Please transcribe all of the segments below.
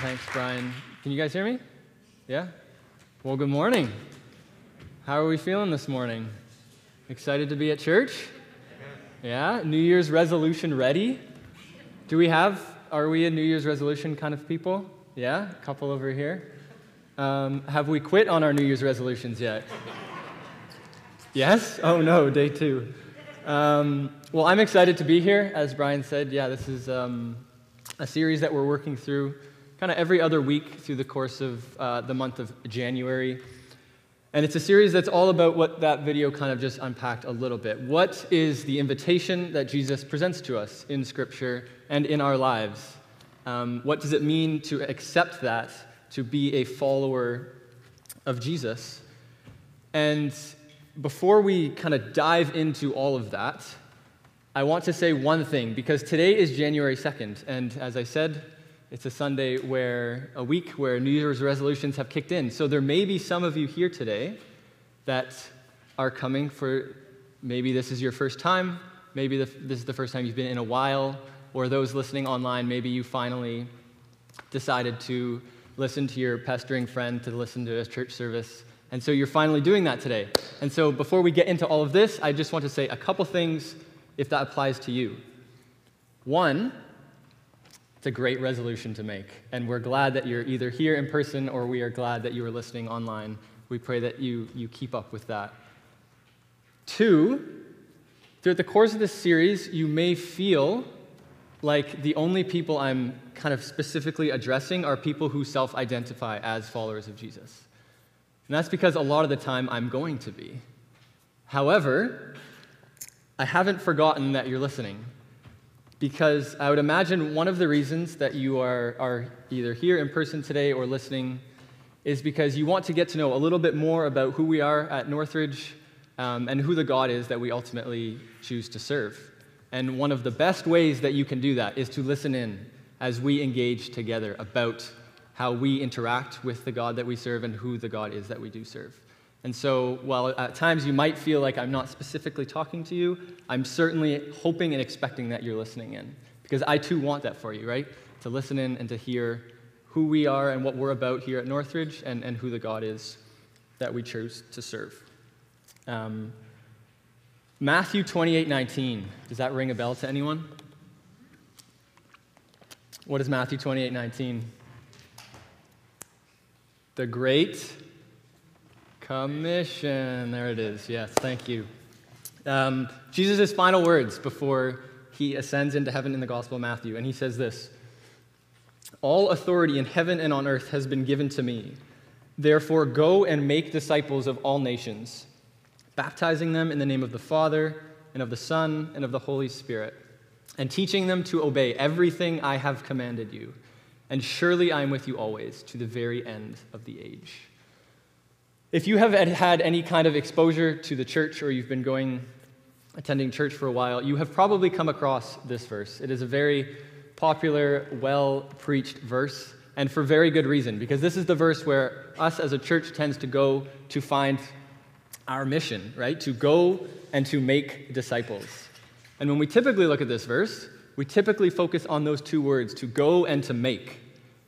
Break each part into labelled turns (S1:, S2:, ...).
S1: Thanks, Brian. Can you guys hear me? Yeah? Well, good morning. How are we feeling this morning? Excited to be at church? Yeah? New Year's resolution ready? Do we have, are we a New Year's resolution kind of people? Yeah? A couple over here. Um, have we quit on our New Year's resolutions yet? Yes? Oh no, day two. Um, well, I'm excited to be here. As Brian said, yeah, this is um, a series that we're working through kind of every other week through the course of uh, the month of January. And it's a series that's all about what that video kind of just unpacked a little bit. What is the invitation that Jesus presents to us in Scripture and in our lives? Um, what does it mean to accept that, to be a follower of Jesus? And before we kind of dive into all of that, I want to say one thing because today is January 2nd, and as I said, it's a Sunday where a week where New Year's resolutions have kicked in. So there may be some of you here today that are coming for maybe this is your first time, maybe this is the first time you've been in a while, or those listening online, maybe you finally decided to listen to your pestering friend to listen to a church service. And so you're finally doing that today. And so before we get into all of this, I just want to say a couple things if that applies to you. One, it's a great resolution to make, and we're glad that you're either here in person or we are glad that you are listening online. We pray that you, you keep up with that. Two, throughout the course of this series, you may feel like the only people I'm kind of specifically addressing are people who self identify as followers of Jesus. And that's because a lot of the time I'm going to be. However, I haven't forgotten that you're listening. Because I would imagine one of the reasons that you are, are either here in person today or listening is because you want to get to know a little bit more about who we are at Northridge um, and who the God is that we ultimately choose to serve. And one of the best ways that you can do that is to listen in as we engage together about how we interact with the God that we serve and who the God is that we do serve. And so, while at times you might feel like I'm not specifically talking to you, I'm certainly hoping and expecting that you're listening in. Because I too want that for you, right? To listen in and to hear who we are and what we're about here at Northridge and, and who the God is that we choose to serve. Um, Matthew 28 19. Does that ring a bell to anyone? What is Matthew 28 19? The great Commission. There it is. Yes, thank you. Um, Jesus' final words before he ascends into heaven in the Gospel of Matthew, and he says this All authority in heaven and on earth has been given to me. Therefore, go and make disciples of all nations, baptizing them in the name of the Father, and of the Son, and of the Holy Spirit, and teaching them to obey everything I have commanded you. And surely I am with you always, to the very end of the age. If you have had any kind of exposure to the church or you've been going, attending church for a while, you have probably come across this verse. It is a very popular, well preached verse, and for very good reason, because this is the verse where us as a church tends to go to find our mission, right? To go and to make disciples. And when we typically look at this verse, we typically focus on those two words, to go and to make,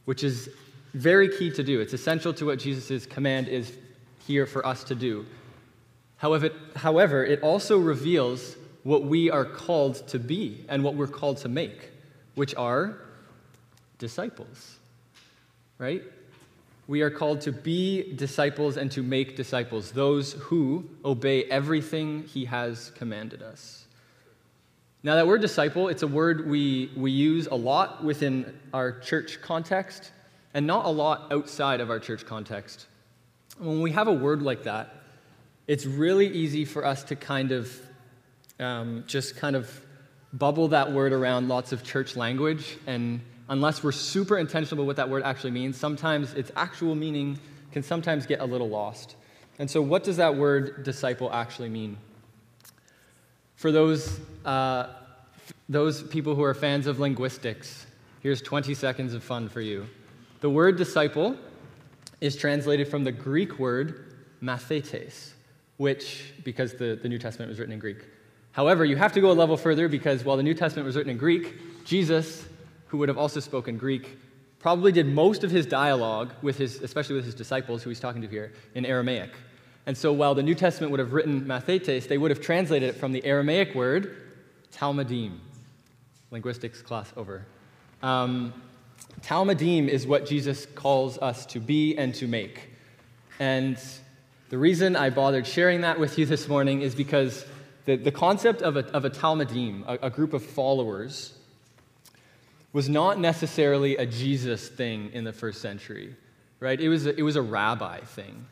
S1: which is very key to do. It's essential to what Jesus' command is here for us to do. However, however, it also reveals what we are called to be and what we're called to make, which are disciples. Right? We are called to be disciples and to make disciples, those who obey everything he has commanded us. Now, that word disciple, it's a word we, we use a lot within our church context and not a lot outside of our church context. When we have a word like that, it's really easy for us to kind of um, just kind of bubble that word around lots of church language. And unless we're super intentional about what that word actually means, sometimes its actual meaning can sometimes get a little lost. And so, what does that word disciple actually mean? For those, uh, those people who are fans of linguistics, here's 20 seconds of fun for you. The word disciple is translated from the Greek word mathetes, which, because the, the New Testament was written in Greek. However, you have to go a level further because while the New Testament was written in Greek, Jesus who would have also spoken Greek, probably did most of his dialogue with his, especially with his disciples who he's talking to here, in Aramaic. And so while the New Testament would have written mathetes, they would have translated it from the Aramaic word talmidim. Linguistics class over. Um, talmidim is what Jesus calls us to be and to make. And the reason I bothered sharing that with you this morning is because the, the concept of a, of a talmidim, a, a group of followers, was not necessarily a Jesus thing in the first century, right? It was a, it was a rabbi thing.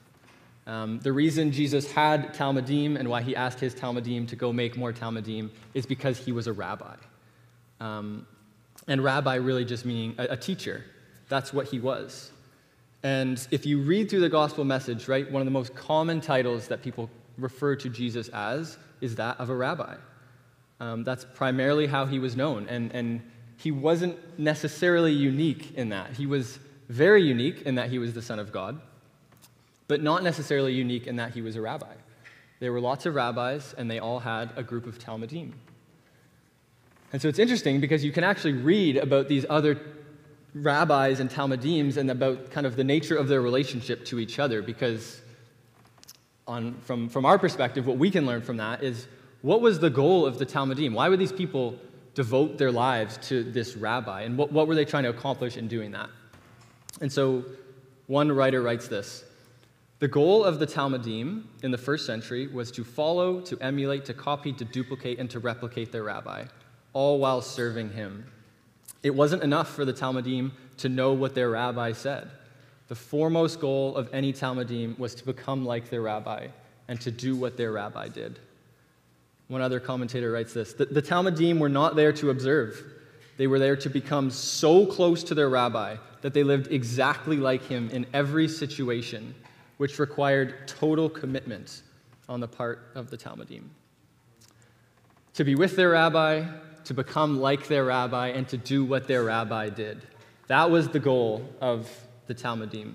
S1: Um, the reason Jesus had talmidim and why he asked his talmidim to go make more talmidim is because he was a rabbi. Um, and rabbi really just meaning a, a teacher. That's what he was. And if you read through the gospel message, right, one of the most common titles that people refer to Jesus as is that of a rabbi. Um, that's primarily how he was known. And, and he wasn't necessarily unique in that. He was very unique in that he was the Son of God, but not necessarily unique in that he was a rabbi. There were lots of rabbis, and they all had a group of Talmidim. And so it's interesting because you can actually read about these other rabbis and Talmidims and about kind of the nature of their relationship to each other because on, from, from our perspective, what we can learn from that is what was the goal of the Talmidim? Why would these people devote their lives to this rabbi? And what, what were they trying to accomplish in doing that? And so one writer writes this The goal of the Talmidim in the first century was to follow, to emulate, to copy, to duplicate, and to replicate their rabbi, all while serving him. It wasn't enough for the Talmidim to know what their rabbi said. The foremost goal of any Talmidim was to become like their rabbi and to do what their rabbi did. One other commentator writes this the, the Talmidim were not there to observe, they were there to become so close to their rabbi that they lived exactly like him in every situation, which required total commitment on the part of the Talmidim. To be with their rabbi, to become like their rabbi, and to do what their rabbi did. That was the goal of the Talmidim.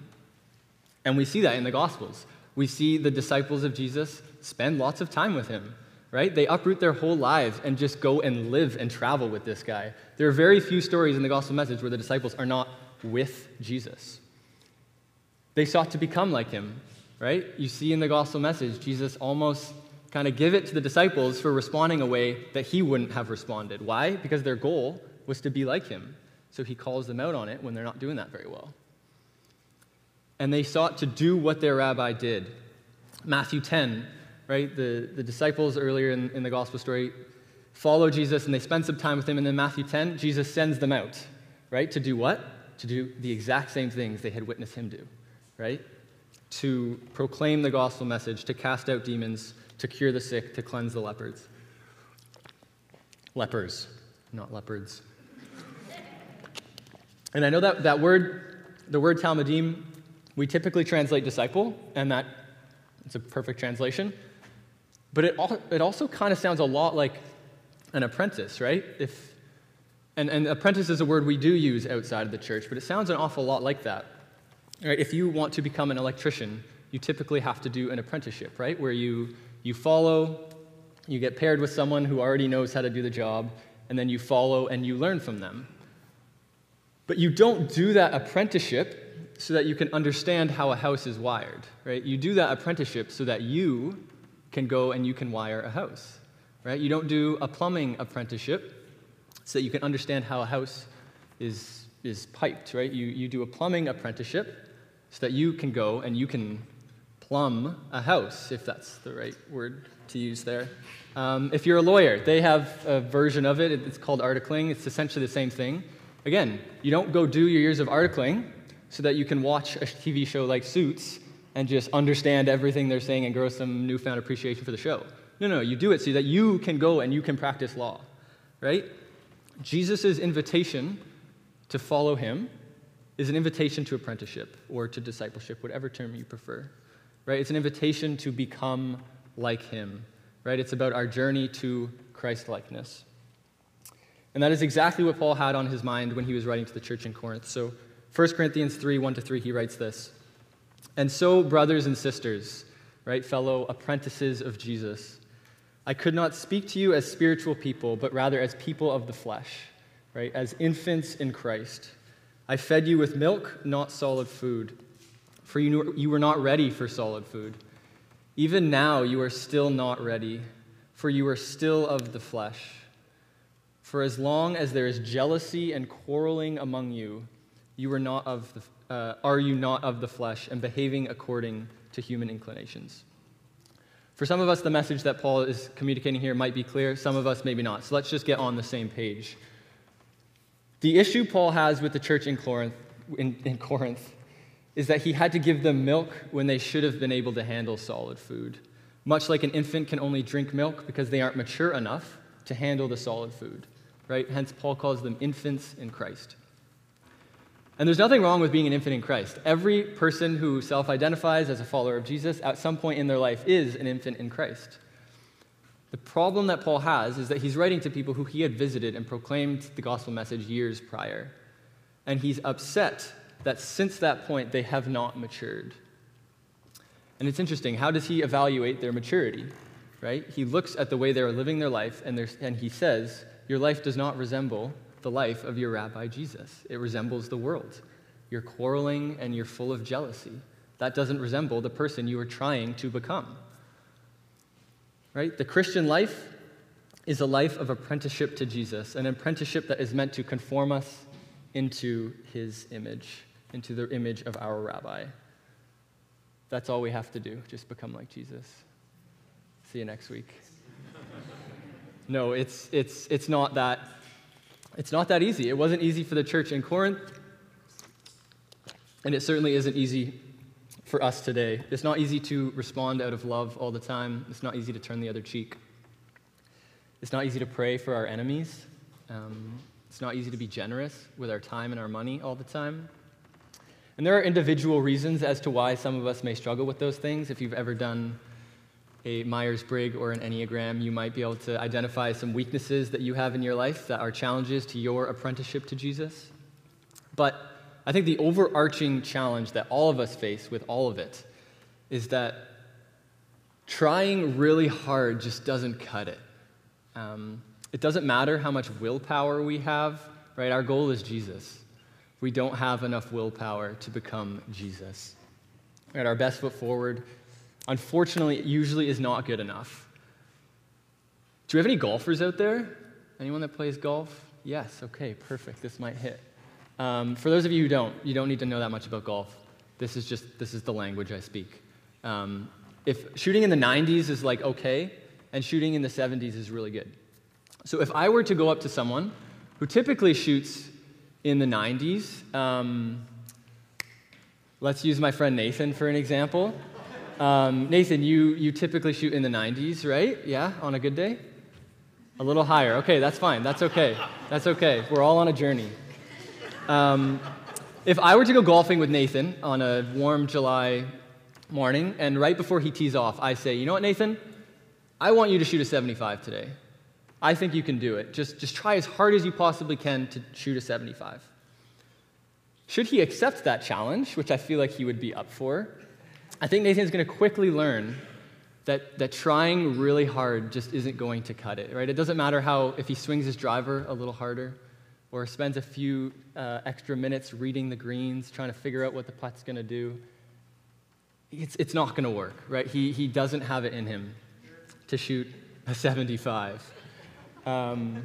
S1: And we see that in the Gospels. We see the disciples of Jesus spend lots of time with him, right? They uproot their whole lives and just go and live and travel with this guy. There are very few stories in the gospel message where the disciples are not with Jesus. They sought to become like him, right? You see in the gospel message, Jesus almost kind of give it to the disciples for responding a way that he wouldn't have responded. Why? Because their goal was to be like him. So he calls them out on it when they're not doing that very well and they sought to do what their rabbi did. Matthew 10, right? The, the disciples earlier in, in the gospel story follow Jesus and they spend some time with him. And then Matthew 10, Jesus sends them out, right? To do what? To do the exact same things they had witnessed him do, right? To proclaim the gospel message, to cast out demons, to cure the sick, to cleanse the lepers. Lepers, not leopards. And I know that that word, the word Talmidim, we typically translate disciple, and that it's a perfect translation. But it, it also kind of sounds a lot like an apprentice, right? If, and, and apprentice is a word we do use outside of the church, but it sounds an awful lot like that. Right? If you want to become an electrician, you typically have to do an apprenticeship, right? Where you, you follow, you get paired with someone who already knows how to do the job, and then you follow and you learn from them. But you don't do that apprenticeship so that you can understand how a house is wired, right? You do that apprenticeship so that you can go and you can wire a house, right? You don't do a plumbing apprenticeship so that you can understand how a house is, is piped, right? You, you do a plumbing apprenticeship so that you can go and you can plumb a house, if that's the right word to use there. Um, if you're a lawyer, they have a version of it. It's called articling. It's essentially the same thing. Again, you don't go do your years of articling so that you can watch a TV show like Suits and just understand everything they're saying and grow some newfound appreciation for the show. No, no, you do it so that you can go and you can practice law, right? Jesus' invitation to follow him is an invitation to apprenticeship or to discipleship, whatever term you prefer, right? It's an invitation to become like him, right? It's about our journey to Christ likeness. And that is exactly what Paul had on his mind when he was writing to the church in Corinth. So 1 Corinthians 3 1 to 3, he writes this. And so, brothers and sisters, right, fellow apprentices of Jesus, I could not speak to you as spiritual people, but rather as people of the flesh. right? As infants in Christ. I fed you with milk, not solid food, for you, you were not ready for solid food. Even now you are still not ready, for you are still of the flesh. For as long as there is jealousy and quarreling among you, you are, not of the, uh, are you not of the flesh and behaving according to human inclinations? For some of us, the message that Paul is communicating here might be clear, some of us, maybe not. So let's just get on the same page. The issue Paul has with the church in Corinth, in, in Corinth is that he had to give them milk when they should have been able to handle solid food. Much like an infant can only drink milk because they aren't mature enough to handle the solid food, right? Hence, Paul calls them infants in Christ. And there's nothing wrong with being an infant in Christ. Every person who self identifies as a follower of Jesus at some point in their life is an infant in Christ. The problem that Paul has is that he's writing to people who he had visited and proclaimed the gospel message years prior. And he's upset that since that point they have not matured. And it's interesting, how does he evaluate their maturity? Right? He looks at the way they're living their life and, and he says, Your life does not resemble the life of your rabbi Jesus. It resembles the world. You're quarreling and you're full of jealousy. That doesn't resemble the person you are trying to become. Right? The Christian life is a life of apprenticeship to Jesus, an apprenticeship that is meant to conform us into his image, into the image of our rabbi. That's all we have to do, just become like Jesus. See you next week. no, it's, it's, it's not that it's not that easy. It wasn't easy for the church in Corinth, and it certainly isn't easy for us today. It's not easy to respond out of love all the time, it's not easy to turn the other cheek. It's not easy to pray for our enemies. Um, it's not easy to be generous with our time and our money all the time. And there are individual reasons as to why some of us may struggle with those things. If you've ever done a Myers Briggs or an Enneagram, you might be able to identify some weaknesses that you have in your life that are challenges to your apprenticeship to Jesus. But I think the overarching challenge that all of us face with all of it is that trying really hard just doesn't cut it. Um, it doesn't matter how much willpower we have, right? Our goal is Jesus. We don't have enough willpower to become Jesus. At our best foot forward, unfortunately, usually is not good enough. Do we have any golfers out there? Anyone that plays golf? Yes, okay, perfect. This might hit. Um, for those of you who don't, you don't need to know that much about golf. This is just, this is the language I speak. Um, if shooting in the 90s is like okay, and shooting in the 70s is really good. So if I were to go up to someone who typically shoots in the 90s, um, let's use my friend Nathan for an example. Um, Nathan, you, you typically shoot in the 90s, right? Yeah, on a good day? A little higher. Okay, that's fine. That's okay. That's okay. We're all on a journey. Um, if I were to go golfing with Nathan on a warm July morning, and right before he tees off, I say, you know what, Nathan? I want you to shoot a 75 today. I think you can do it. Just, just try as hard as you possibly can to shoot a 75. Should he accept that challenge, which I feel like he would be up for, I think Nathan's going to quickly learn that, that trying really hard just isn't going to cut it, right? It doesn't matter how, if he swings his driver a little harder or spends a few uh, extra minutes reading the greens, trying to figure out what the putt's going to do. It's, it's not going to work, right? He, he doesn't have it in him to shoot a 75. Um,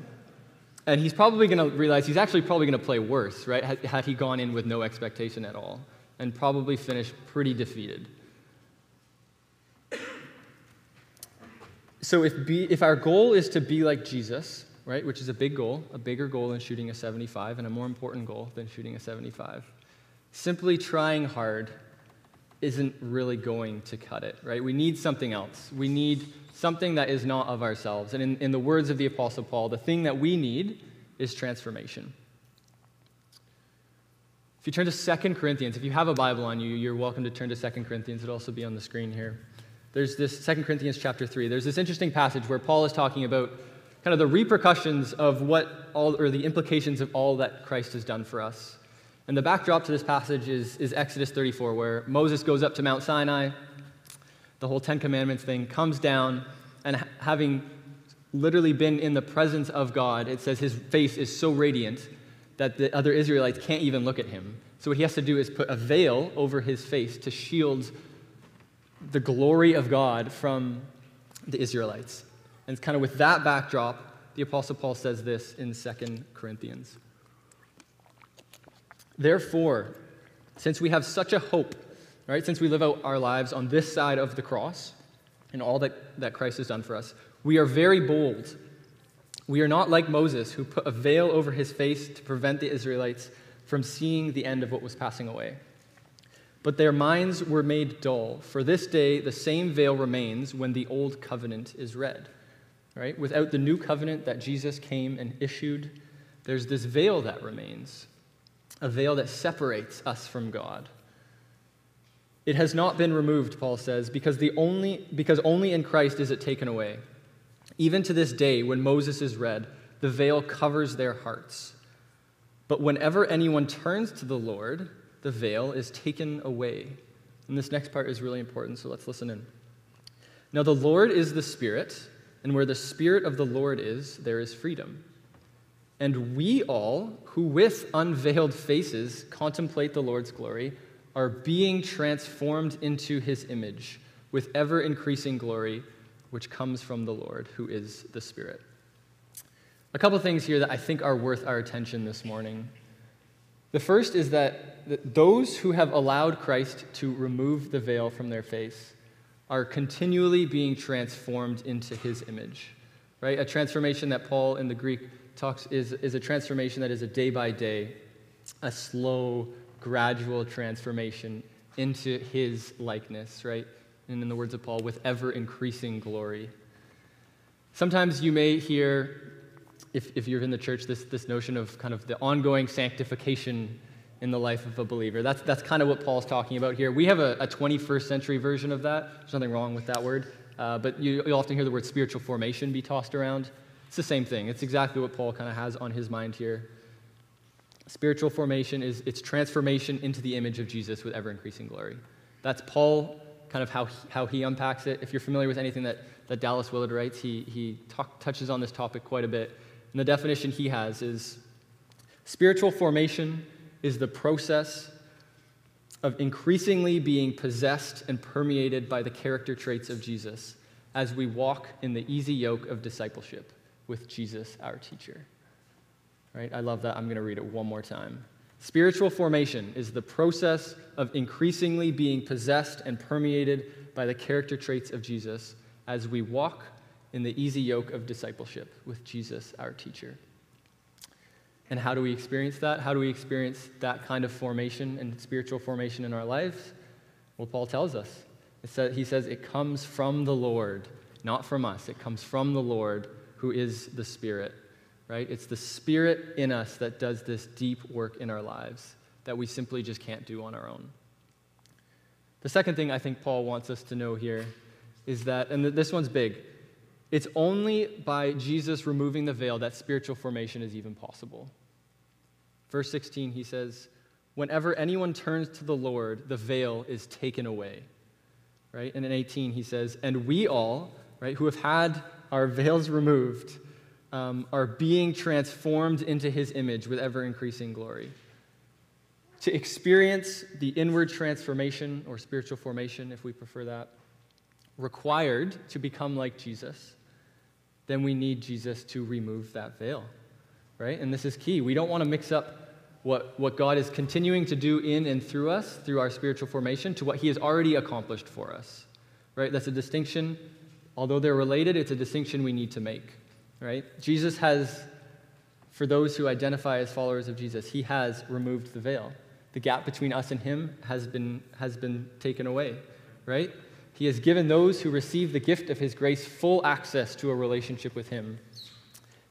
S1: and he's probably going to realize he's actually probably going to play worse, right? Had, had he gone in with no expectation at all, and probably finish pretty defeated. So if, be, if our goal is to be like Jesus, right, which is a big goal, a bigger goal than shooting a 75 and a more important goal than shooting a 75, simply trying hard isn't really going to cut it, right? We need something else. We need something that is not of ourselves. And in, in the words of the Apostle Paul, the thing that we need is transformation. If you turn to 2 Corinthians, if you have a Bible on you, you're welcome to turn to 2 Corinthians. It'll also be on the screen here there's this 2 Corinthians chapter 3. There's this interesting passage where Paul is talking about kind of the repercussions of what all, or the implications of all that Christ has done for us. And the backdrop to this passage is, is Exodus 34, where Moses goes up to Mount Sinai, the whole Ten Commandments thing comes down, and having literally been in the presence of God, it says his face is so radiant that the other Israelites can't even look at him. So what he has to do is put a veil over his face to shield the glory of God from the Israelites. And it's kind of with that backdrop, the Apostle Paul says this in 2 Corinthians. Therefore, since we have such a hope, right, since we live out our lives on this side of the cross and all that, that Christ has done for us, we are very bold. We are not like Moses, who put a veil over his face to prevent the Israelites from seeing the end of what was passing away. But their minds were made dull. For this day, the same veil remains when the old covenant is read. Right? Without the new covenant that Jesus came and issued, there's this veil that remains, a veil that separates us from God. It has not been removed, Paul says, because, the only, because only in Christ is it taken away. Even to this day, when Moses is read, the veil covers their hearts. But whenever anyone turns to the Lord, the veil is taken away. And this next part is really important, so let's listen in. Now, the Lord is the Spirit, and where the Spirit of the Lord is, there is freedom. And we all, who with unveiled faces contemplate the Lord's glory, are being transformed into his image with ever increasing glory, which comes from the Lord, who is the Spirit. A couple things here that I think are worth our attention this morning. The first is that those who have allowed Christ to remove the veil from their face are continually being transformed into his image. Right? A transformation that Paul in the Greek talks is, is a transformation that is a day by day, a slow, gradual transformation into his likeness, right? And in the words of Paul, with ever increasing glory. Sometimes you may hear if, if you're in the church, this, this notion of kind of the ongoing sanctification in the life of a believer. That's, that's kind of what Paul's talking about here. We have a, a 21st century version of that. There's nothing wrong with that word. Uh, but you, you often hear the word spiritual formation be tossed around. It's the same thing. It's exactly what Paul kind of has on his mind here. Spiritual formation is its transformation into the image of Jesus with ever increasing glory. That's Paul, kind of how he, how he unpacks it. If you're familiar with anything that, that Dallas Willard writes, he, he talk, touches on this topic quite a bit. And the definition he has is spiritual formation is the process of increasingly being possessed and permeated by the character traits of Jesus as we walk in the easy yoke of discipleship with Jesus, our teacher. Right? I love that. I'm going to read it one more time. Spiritual formation is the process of increasingly being possessed and permeated by the character traits of Jesus as we walk in the easy yoke of discipleship with Jesus, our teacher. And how do we experience that? How do we experience that kind of formation and spiritual formation in our lives? Well, Paul tells us. Says, he says it comes from the Lord, not from us. It comes from the Lord who is the Spirit, right? It's the Spirit in us that does this deep work in our lives that we simply just can't do on our own. The second thing I think Paul wants us to know here is that, and this one's big, it's only by Jesus removing the veil that spiritual formation is even possible. Verse 16, he says, Whenever anyone turns to the Lord, the veil is taken away. Right? And in 18, he says, And we all, right, who have had our veils removed, um, are being transformed into his image with ever increasing glory. To experience the inward transformation or spiritual formation, if we prefer that, required to become like Jesus, then we need Jesus to remove that veil, right? And this is key. We don't want to mix up what, what God is continuing to do in and through us, through our spiritual formation, to what He has already accomplished for us, right? That's a distinction. Although they're related, it's a distinction we need to make, right? Jesus has, for those who identify as followers of Jesus, He has removed the veil. The gap between us and Him has been, has been taken away, right? He has given those who receive the gift of His grace full access to a relationship with Him.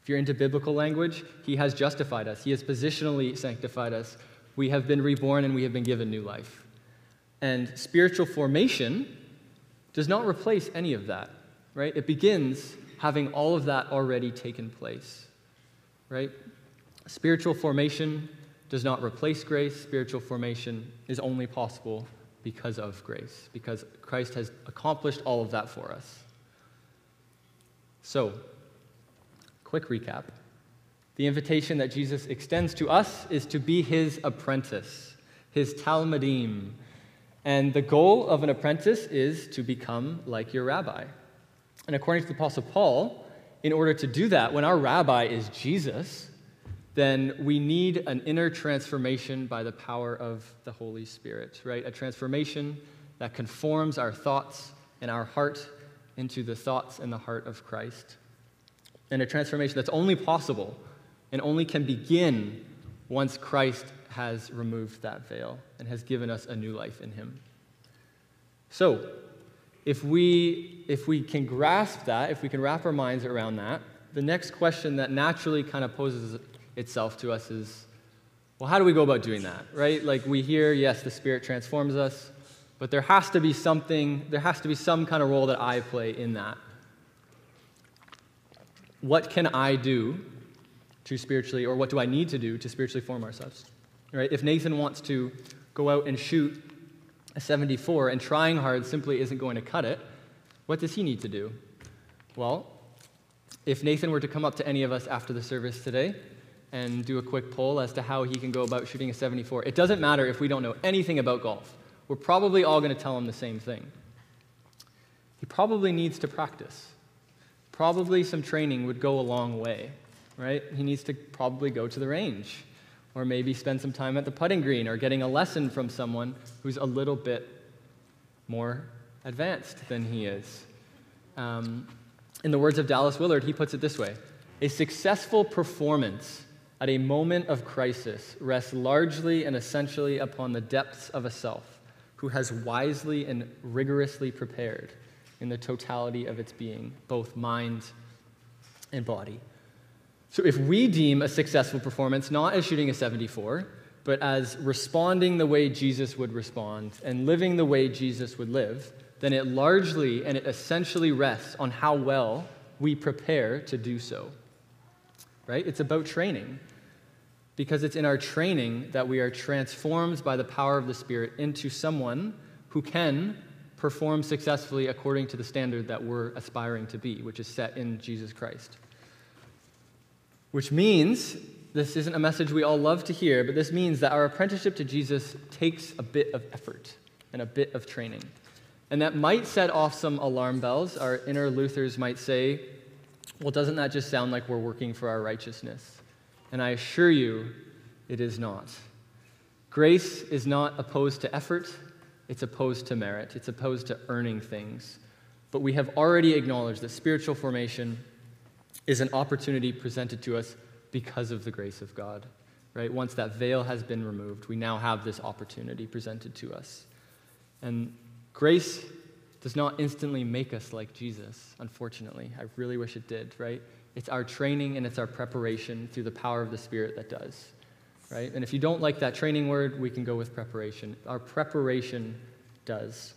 S1: If you're into biblical language, He has justified us, He has positionally sanctified us. We have been reborn and we have been given new life. And spiritual formation does not replace any of that, right? It begins having all of that already taken place, right? Spiritual formation does not replace grace. Spiritual formation is only possible because of grace, because Christ has accomplished all of that for us. So, quick recap. The invitation that Jesus extends to us is to be his apprentice, his talmidim. And the goal of an apprentice is to become like your rabbi. And according to the Apostle Paul, in order to do that, when our rabbi is Jesus, then we need an inner transformation by the power of the Holy Spirit, right? A transformation that conforms our thoughts and our heart into the thoughts and the heart of Christ. And a transformation that's only possible and only can begin once Christ has removed that veil and has given us a new life in him. So, if we, if we can grasp that, if we can wrap our minds around that, the next question that naturally kind of poses itself to us is well, how do we go about doing that, right? Like we hear, yes, the Spirit transforms us, but there has to be something, there has to be some kind of role that I play in that. What can I do to spiritually, or what do I need to do to spiritually form ourselves? Right? If Nathan wants to go out and shoot 74 and trying hard simply isn't going to cut it, what does he need to do? Well, if Nathan were to come up to any of us after the service today and do a quick poll as to how he can go about shooting a 74, it doesn't matter if we don't know anything about golf. We're probably all going to tell him the same thing. He probably needs to practice. Probably some training would go a long way, right? He needs to probably go to the range or maybe spend some time at the putting green or getting a lesson from someone who's a little bit more advanced than he is. Um, in the words of Dallas Willard, he puts it this way A successful performance at a moment of crisis rests largely and essentially upon the depths of a self who has wisely and rigorously prepared in the totality of its being, both mind and body. So if we deem a successful performance not as shooting a 74, but as responding the way Jesus would respond and living the way Jesus would live, then it largely and it essentially rests on how well we prepare to do so. Right? It's about training. Because it's in our training that we are transformed by the power of the Spirit into someone who can perform successfully according to the standard that we're aspiring to be, which is set in Jesus Christ. Which means, this isn't a message we all love to hear, but this means that our apprenticeship to Jesus takes a bit of effort and a bit of training. And that might set off some alarm bells. Our inner Luthers might say, well, doesn't that just sound like we're working for our righteousness? And I assure you, it is not. Grace is not opposed to effort, it's opposed to merit, it's opposed to earning things. But we have already acknowledged that spiritual formation is an opportunity presented to us because of the grace of God. Right? Once that veil has been removed, we now have this opportunity presented to us. And grace does not instantly make us like Jesus, unfortunately. I really wish it did, right? It's our training and it's our preparation through the power of the Spirit that does, right? And if you don't like that training word, we can go with preparation. Our preparation does.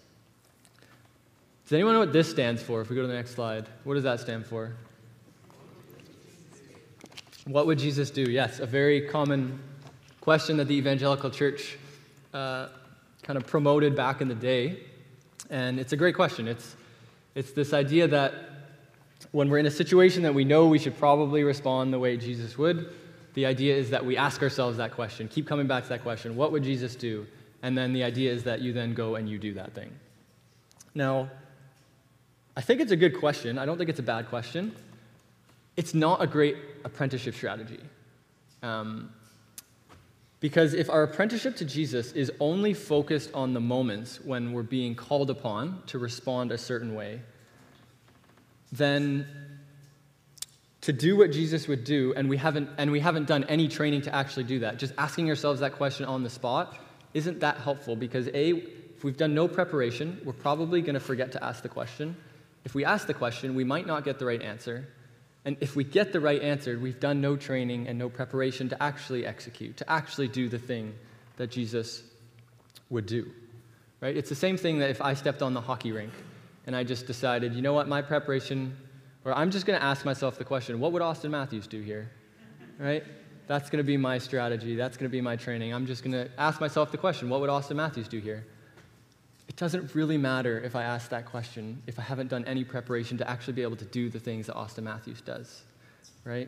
S1: Does anyone know what this stands for? If we go to the next slide, what does that stand for? What would Jesus do? Yes, a very common question that the evangelical church uh, kind of promoted back in the day. And it's a great question. It's, it's this idea that when we're in a situation that we know we should probably respond the way Jesus would, the idea is that we ask ourselves that question, keep coming back to that question what would Jesus do? And then the idea is that you then go and you do that thing. Now, I think it's a good question. I don't think it's a bad question it's not a great apprenticeship strategy. Um, because if our apprenticeship to Jesus is only focused on the moments when we're being called upon to respond a certain way, then to do what Jesus would do, and we haven't, and we haven't done any training to actually do that, just asking ourselves that question on the spot isn't that helpful because A, if we've done no preparation, we're probably going to forget to ask the question. If we ask the question, we might not get the right answer. And if we get the right answer, we've done no training and no preparation to actually execute, to actually do the thing that Jesus would do. Right? It's the same thing that if I stepped on the hockey rink and I just decided, you know what, my preparation, or I'm just going to ask myself the question, what would Auston Matthews do here? Right? That's going to be my strategy. That's going to be my training. I'm just going to ask myself the question, what would Auston Matthews do here? It doesn't really matter if I ask that question if I haven't done any preparation to actually be able to do the things that Auston Matthews does. right?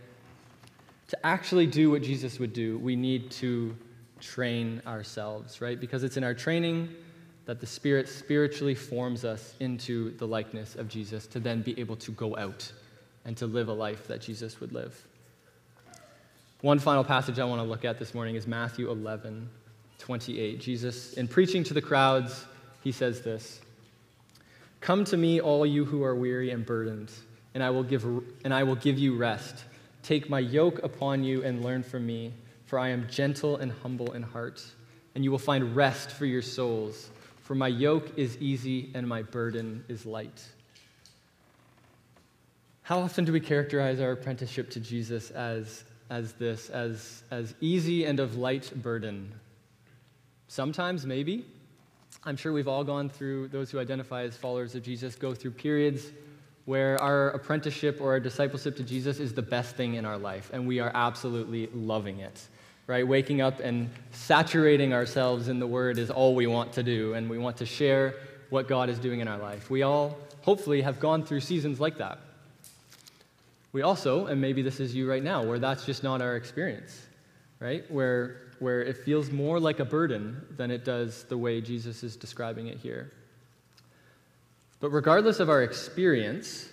S1: To actually do what Jesus would do, we need to train ourselves, right? Because it's in our training that the Spirit spiritually forms us into the likeness of Jesus to then be able to go out and to live a life that Jesus would live. One final passage I want to look at this morning is Matthew 11, 28. Jesus, in preaching to the crowds, he says this Come to me, all you who are weary and burdened, and I will give, and I will give you rest. Take my yoke upon you and learn from me, for I am gentle and humble in heart, and you will find rest for your souls. For my yoke is easy and my burden is light. How often do we characterize our apprenticeship to Jesus as, as this, as, as easy and of light burden? Sometimes, maybe. I'm sure we've all gone through, those who identify as followers of Jesus go through periods where our apprenticeship or our discipleship to Jesus is the best thing in our life, and we are absolutely loving it. Right? Waking up and saturating ourselves in the Word is all we want to do, and we want to share what God is doing in our life. We all, hopefully, have gone through seasons like that. We also, and maybe this is you right now, where that's just not our experience, right? Where, where it feels more like a burden than it does the way Jesus is describing it here. But regardless of our experience,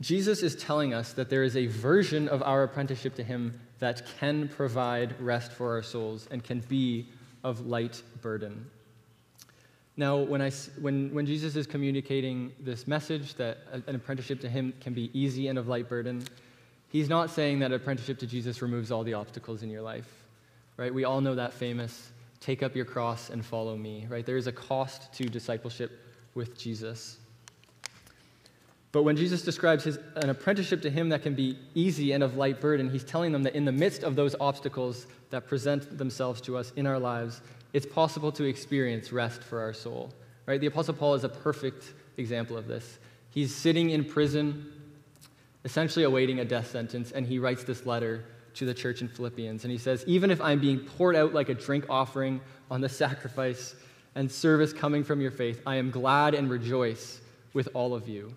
S1: Jesus is telling us that there is a version of our apprenticeship to Him that can provide rest for our souls and can be of light burden. Now, when, I, when, when Jesus is communicating this message that an apprenticeship to Him can be easy and of light burden, He's not saying that apprenticeship to Jesus removes all the obstacles in your life, right? We all know that famous take up your cross and follow me, right? There is a cost to discipleship with Jesus. But when Jesus describes his, an apprenticeship to him that can be easy and of light burden, he's telling them that in the midst of those obstacles that present themselves to us in our lives, it's possible to experience rest for our soul. Right? The Apostle Paul is a perfect example of this. He's sitting in prison, essentially awaiting a death sentence, and he writes this letter to the church in Philippians. And he says, Even if I'm being poured out like a drink offering on the sacrifice and service coming from your faith, I am glad and rejoice with all of you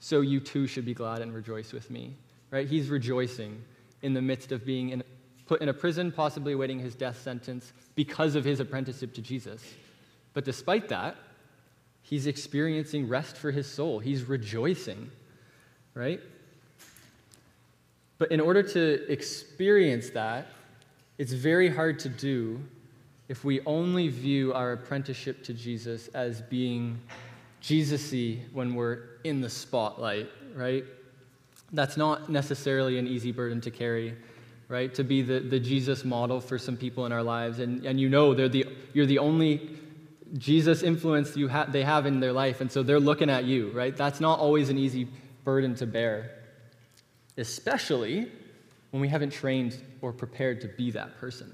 S1: so you too should be glad and rejoice with me. Right? He's rejoicing in the midst of being in, put in a prison, possibly awaiting his death sentence because of his apprenticeship to Jesus. But despite that, he's experiencing rest for his soul. He's rejoicing, right? But in order to experience that, it's very hard to do if we only view our apprenticeship to Jesus as being Jesus-y when we're in the spotlight, right? That's not necessarily an easy burden to carry, right? To be the, the Jesus model for some people in our lives. And, and you know they're the, you're the only Jesus influence you ha- they have in their life, and so they're looking at you, right? That's not always an easy burden to bear, especially when we haven't trained or prepared to be that person.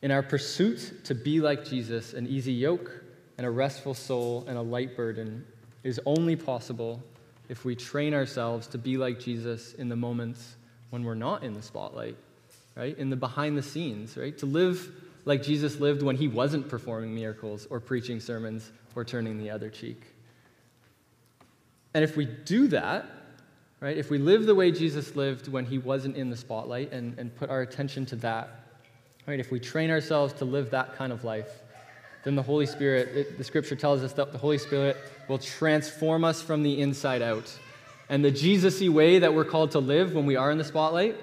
S1: In our pursuit to be like Jesus, an easy yoke and a restful soul and a light burden is only possible if we train ourselves to be like Jesus in the moments when we're not in the spotlight, right? In the behind the scenes, right? To live like Jesus lived when he wasn't performing miracles or preaching sermons or turning the other cheek. And if we do that, right, if we live the way Jesus lived when he wasn't in the spotlight and, and put our attention to that, right, if we train ourselves to live that kind of life, then the Holy Spirit, it, the scripture tells us that the Holy Spirit will transform us from the inside out. And the Jesus y way that we're called to live when we are in the spotlight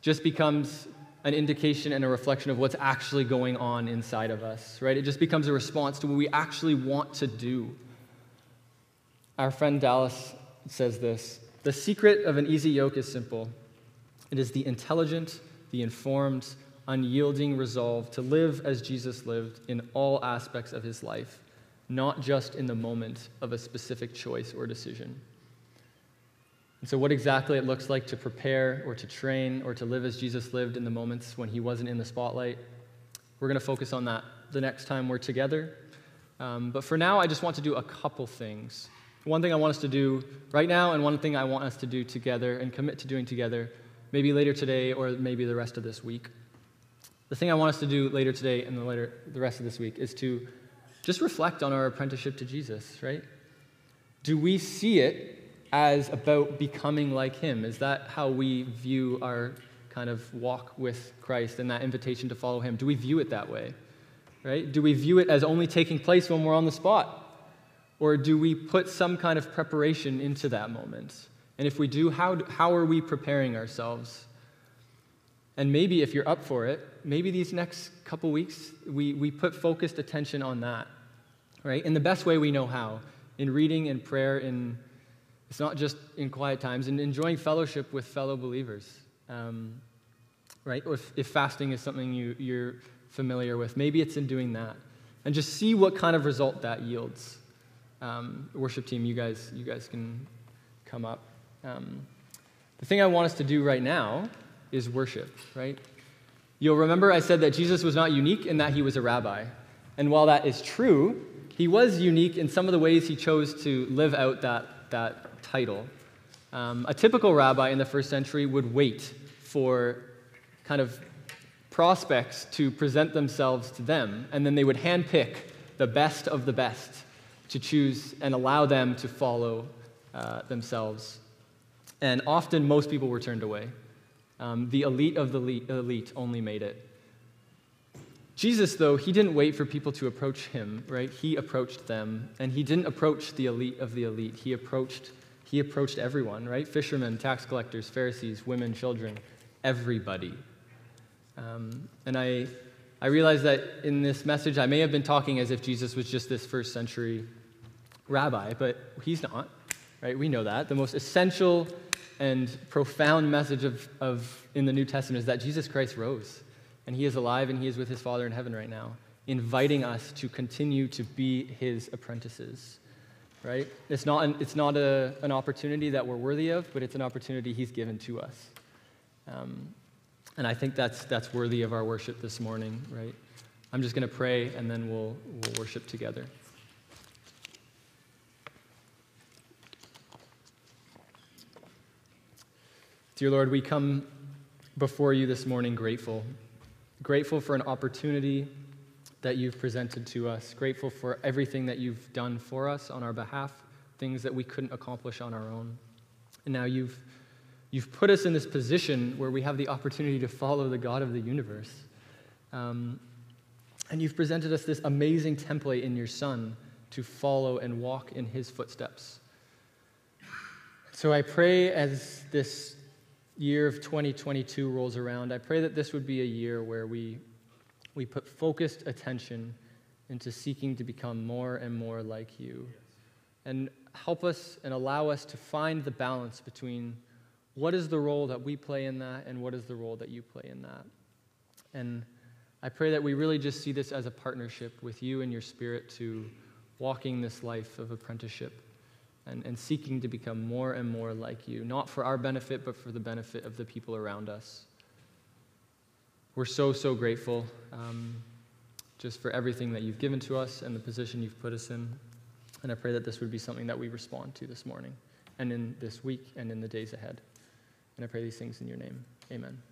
S1: just becomes an indication and a reflection of what's actually going on inside of us, right? It just becomes a response to what we actually want to do. Our friend Dallas says this The secret of an easy yoke is simple it is the intelligent, the informed, unyielding resolve to live as Jesus lived in all aspects of his life, not just in the moment of a specific choice or decision. And so, what exactly it looks like to prepare or to train or to live as Jesus lived in the moments when he wasn't in the spotlight, we're going to focus on that the next time we're together. Um, but for now, I just want to do a couple things. One thing I want us to do right now, and one thing I want us to do together and commit to doing together, maybe later today or maybe the rest of this week. The thing I want us to do later today and the, later, the rest of this week is to just reflect on our apprenticeship to Jesus, right? Do we see it as about becoming like Him? Is that how we view our kind of walk with Christ and that invitation to follow Him? Do we view it that way? Right? Do we view it as only taking place when we're on the spot? Or do we put some kind of preparation into that moment? And if we do, how, how are we preparing ourselves? And maybe if you're up for it, maybe these next couple weeks, we, we put focused attention on that, right? In the best way we know how, in reading and prayer, in, it's not just in quiet times, in enjoying fellowship with fellow believers, um, right? Or if, if fasting is something you, you're familiar with, maybe it's in doing that. And just see what kind of result that yields. Um, worship team, you guys, you guys can come up. Um, the thing I want us to do right now is worship, right? You'll remember I said that Jesus was not unique in that he was a rabbi. And while that is true, he was unique in some of the ways he chose to live out that, that title. Um, a typical rabbi in the first century would wait for kind of prospects to present themselves to them, and then they would handpick the best of the best to choose and allow them to follow uh, themselves. And often, most people were turned away. Um, the elite of the elite only made it. Jesus, though, he didn't wait for people to approach him, right? He approached them, and he didn't approach the elite of the elite. He approached, he approached everyone, right? Fishermen, tax collectors, Pharisees, women, children, everybody. Um, and I, I realize that in this message, I may have been talking as if Jesus was just this first century rabbi, but he's not, right? We know that. The most essential and profound message of, of in the New Testament is that Jesus Christ rose, and he is alive and he is with his Father in heaven right now, inviting us to continue to be his apprentices. Right? It's not, an, it's not a, an opportunity that we're worthy of, but it's an opportunity he's given to us. Um, and I think that's, that's worthy of our worship this morning, right? I'm just going to pray and then we'll, we'll worship together. Dear Lord, we come before you this morning grateful. Grateful for an opportunity that you've presented to us. Grateful for everything that you've done for us on our behalf, things that we couldn't accomplish on our own. And now you've You've put us in this position where we have the opportunity to follow the God of the universe. Um, and you've presented us this amazing template in your Son to follow and walk in his footsteps. So I pray as this year of 2022 rolls around, I pray that this would be a year where we, we put focused attention into seeking to become more and more like you. And help us and allow us to find the balance between what is the role that we play in that, and what is the role that you play in that? And I pray that we really just see this as a partnership with you and your spirit to walking this life of apprenticeship and, and seeking to become more and more like you, not for our benefit, but for the benefit of the people around us. We're so, so grateful um, just for everything that you've given to us and the position you've put us in. And I pray that this would be something that we respond to this morning and in this week and in the days ahead. And I pray these things in your name. Amen.